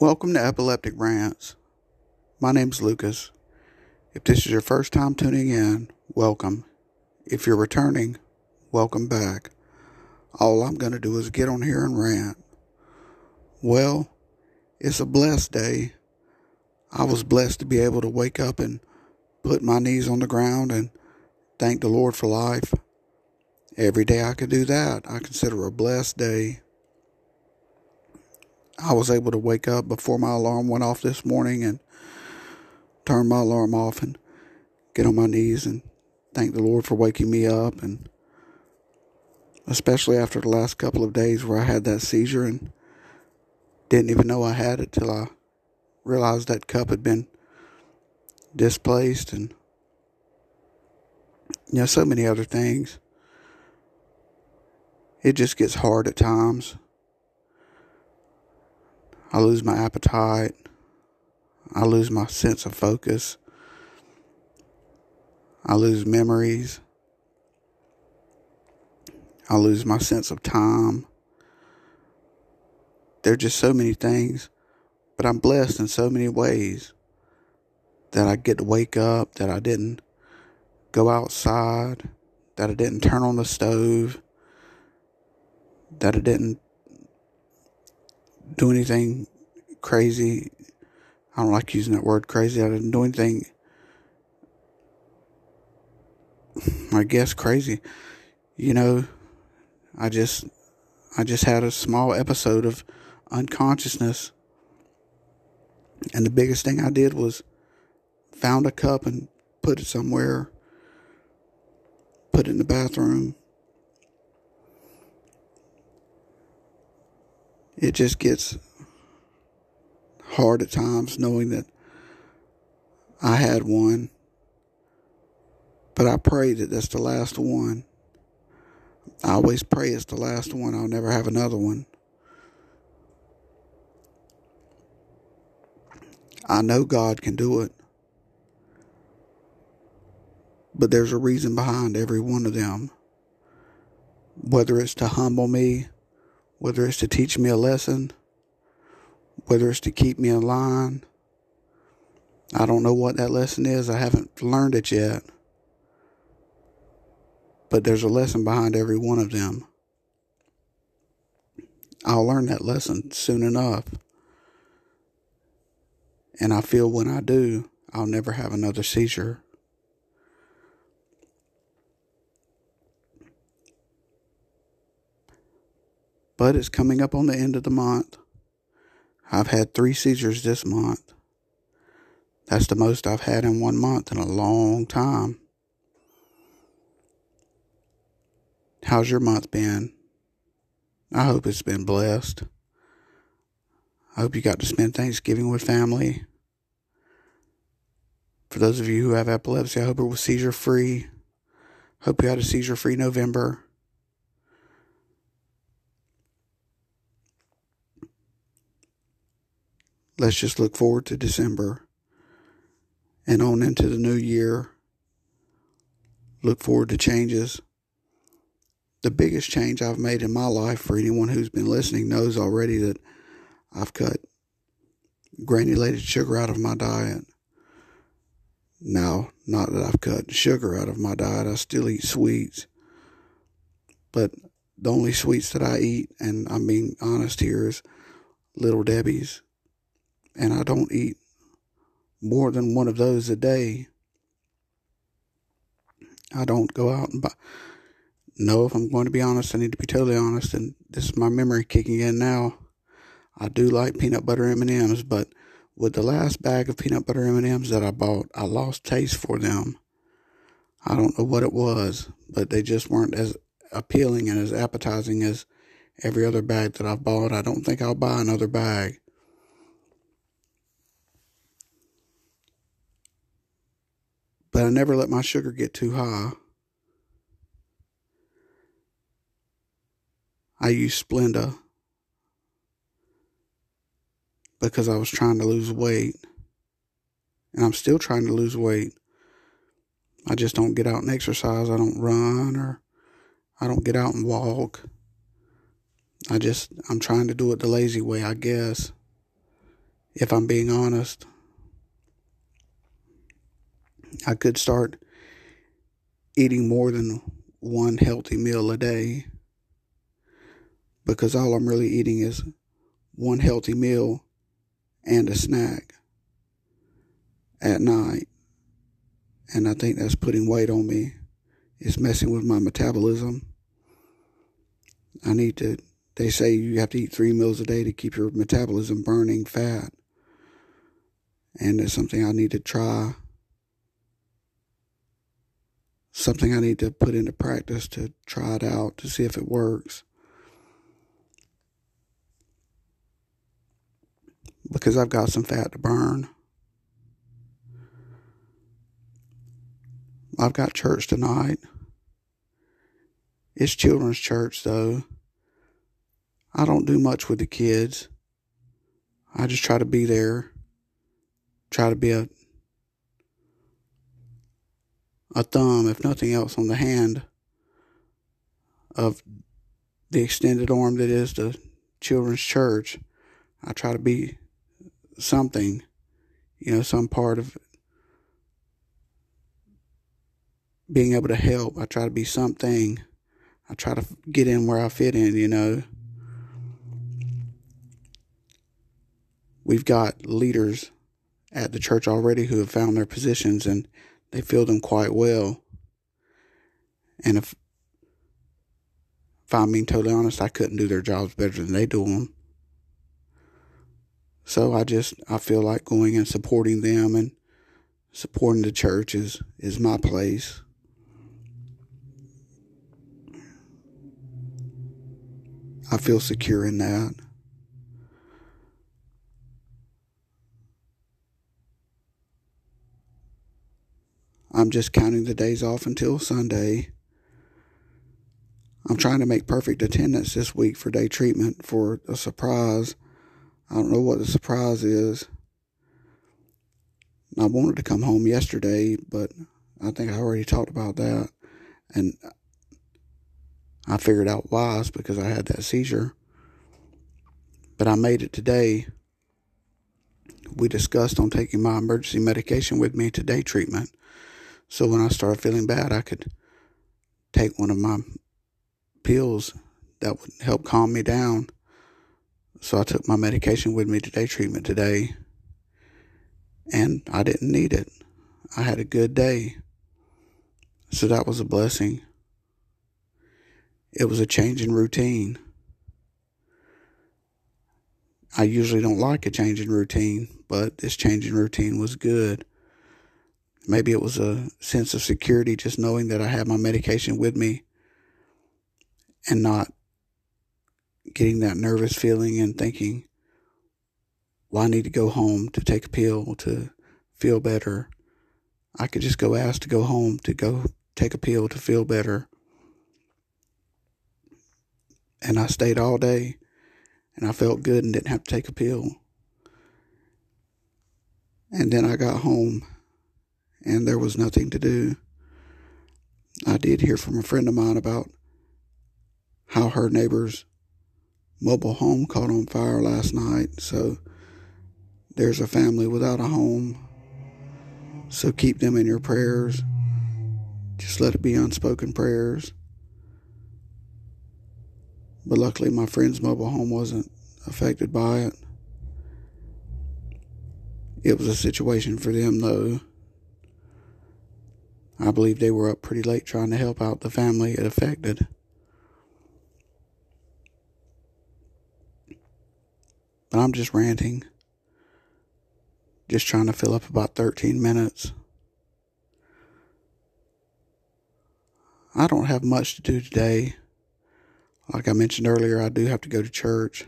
Welcome to Epileptic Rants. My name's Lucas. If this is your first time tuning in, welcome. If you're returning, welcome back. All I'm going to do is get on here and rant. Well, it's a blessed day. I was blessed to be able to wake up and put my knees on the ground and thank the Lord for life. Every day I could do that, I consider a blessed day. I was able to wake up before my alarm went off this morning and turn my alarm off and get on my knees and thank the Lord for waking me up and especially after the last couple of days where I had that seizure and didn't even know I had it till I realized that cup had been displaced and you know so many other things. It just gets hard at times. I lose my appetite. I lose my sense of focus. I lose memories. I lose my sense of time. There are just so many things, but I'm blessed in so many ways that I get to wake up, that I didn't go outside, that I didn't turn on the stove, that I didn't do anything crazy. I don't like using that word crazy. I didn't do anything, I guess, crazy. You know, I just, I just had a small episode of unconsciousness. And the biggest thing I did was found a cup and put it somewhere, put it in the bathroom, it just gets hard at times knowing that I had one. But I pray that that's the last one. I always pray it's the last one. I'll never have another one. I know God can do it. But there's a reason behind every one of them. Whether it's to humble me whether it's to teach me a lesson, whether it's to keep me in line. I don't know what that lesson is. I haven't learned it yet. But there's a lesson behind every one of them. I'll learn that lesson soon enough. And I feel when I do, I'll never have another seizure. But it's coming up on the end of the month. I've had three seizures this month. That's the most I've had in one month in a long time. How's your month been? I hope it's been blessed. I hope you got to spend Thanksgiving with family. For those of you who have epilepsy, I hope it was seizure free. Hope you had a seizure free November. Let's just look forward to December and on into the new year. Look forward to changes. The biggest change I've made in my life, for anyone who's been listening, knows already that I've cut granulated sugar out of my diet. Now, not that I've cut sugar out of my diet, I still eat sweets. But the only sweets that I eat, and I'm being honest here, is Little Debbie's and I don't eat more than one of those a day. I don't go out and buy. No, if I'm going to be honest, I need to be totally honest, and this is my memory kicking in now. I do like peanut butter M&Ms, but with the last bag of peanut butter M&Ms that I bought, I lost taste for them. I don't know what it was, but they just weren't as appealing and as appetizing as every other bag that I've bought. I don't think I'll buy another bag. But I never let my sugar get too high. I used Splenda because I was trying to lose weight. And I'm still trying to lose weight. I just don't get out and exercise. I don't run or I don't get out and walk. I just, I'm trying to do it the lazy way, I guess. if I'm being honest. I could start eating more than one healthy meal a day because all I'm really eating is one healthy meal and a snack at night. And I think that's putting weight on me. It's messing with my metabolism. I need to, they say you have to eat three meals a day to keep your metabolism burning fat. And it's something I need to try something I need to put into practice to try it out to see if it works. Because I've got some fat to burn. I've got church tonight. It's children's church though. I don't do much with the kids. I just try to be there. Try to be a a thumb, if nothing else, on the hand of the extended arm that is the children's church. I try to be something, you know, some part of being able to help. I try to be something. I try to get in where I fit in, you know. We've got leaders at the church already who have found their positions and they fill them quite well. And if, if I'm being totally honest, I couldn't do their jobs better than they do them. So I just, I feel like going and supporting them and supporting the church is, is my place. I feel secure in that. I'm just counting the days off until Sunday. I'm trying to make perfect attendance this week for day treatment for a surprise. I don't know what the surprise is. I wanted to come home yesterday, but I think I already talked about that. And I figured out why it's because I had that seizure. But I made it today. We discussed on taking my emergency medication with me to day treatment. So when I started feeling bad, I could take one of my pills that would help calm me down. So I took my medication with me to day treatment today. And I didn't need it. I had a good day. So that was a blessing. It was a change in routine. I usually don't like a change in routine, but this change in routine was good. Maybe it was a sense of security just knowing that I had my medication with me and not getting that nervous feeling and thinking, well, I need to go home to take a pill to feel better. I could just go ask to go home to go take a pill to feel better. And I stayed all day and I felt good and didn't have to take a pill. And then I got home and there was nothing to do. I did hear from a friend of mine about how her neighbor's mobile home caught on fire last night. So there's a family without a home. So keep them in your prayers. Just let it be unspoken prayers. But luckily, my friend's mobile home wasn't affected by it. It was a situation for them, though. I believe they were up pretty late trying to help out the family it affected. But I'm just ranting. Just trying to fill up about 13 minutes. I don't have much to do today. Like I mentioned earlier, I do have to go to church.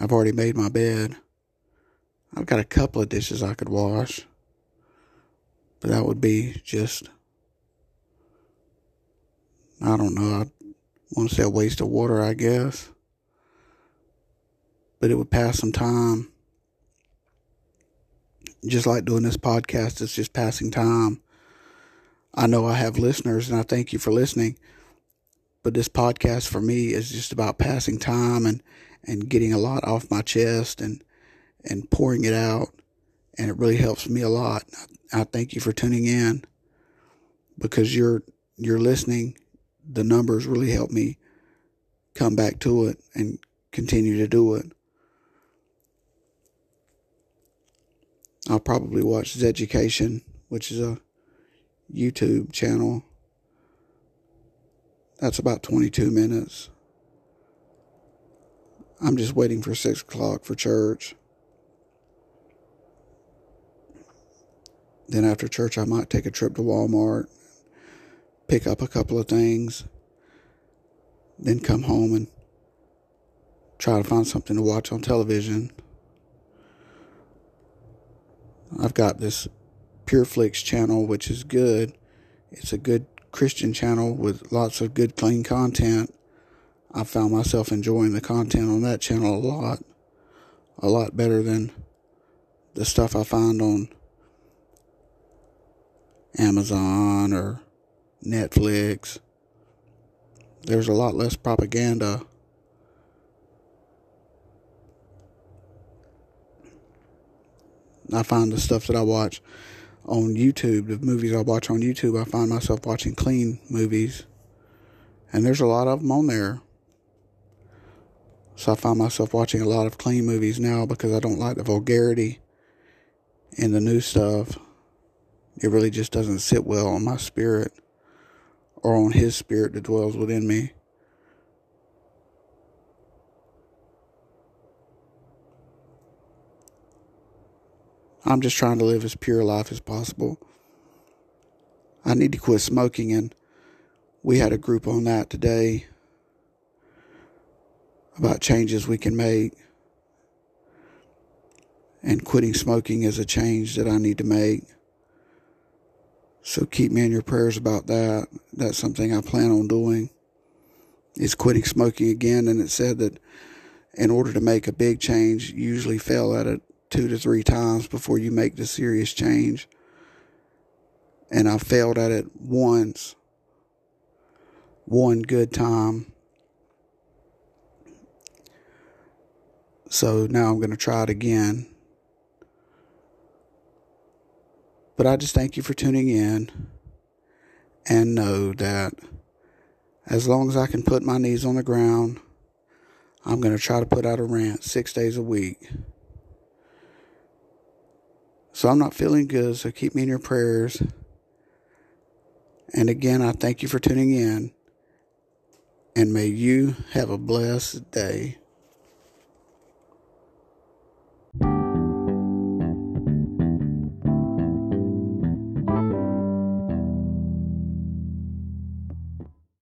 I've already made my bed. I've got a couple of dishes I could wash. But that would be just, I don't know, I want to say a waste of water, I guess. But it would pass some time. Just like doing this podcast, it's just passing time. I know I have listeners and I thank you for listening. But this podcast for me is just about passing time and, and getting a lot off my chest and and pouring it out. And it really helps me a lot. I thank you for tuning in because you're, you're listening. The numbers really help me come back to it and continue to do it. I'll probably watch Education, which is a YouTube channel. That's about 22 minutes. I'm just waiting for 6 o'clock for church. Then after church, I might take a trip to Walmart, pick up a couple of things, then come home and try to find something to watch on television. I've got this PureFlix channel, which is good. It's a good Christian channel with lots of good, clean content. I found myself enjoying the content on that channel a lot, a lot better than the stuff I find on Amazon or Netflix. There's a lot less propaganda I find the stuff that I watch on YouTube, the movies I watch on YouTube, I find myself watching clean movies. And there's a lot of them on there. So I find myself watching a lot of clean movies now because I don't like the vulgarity in the new stuff. It really just doesn't sit well on my spirit or on his spirit that dwells within me. I'm just trying to live as pure a life as possible. I need to quit smoking, and we had a group on that today about changes we can make. And quitting smoking is a change that I need to make. So keep me in your prayers about that. That's something I plan on doing. Is quitting smoking again, and it said that in order to make a big change, you usually fail at it two to three times before you make the serious change. And I failed at it once, one good time. So now I'm going to try it again. But I just thank you for tuning in and know that as long as I can put my knees on the ground, I'm going to try to put out a rant six days a week. So I'm not feeling good, so keep me in your prayers. And again, I thank you for tuning in. And may you have a blessed day.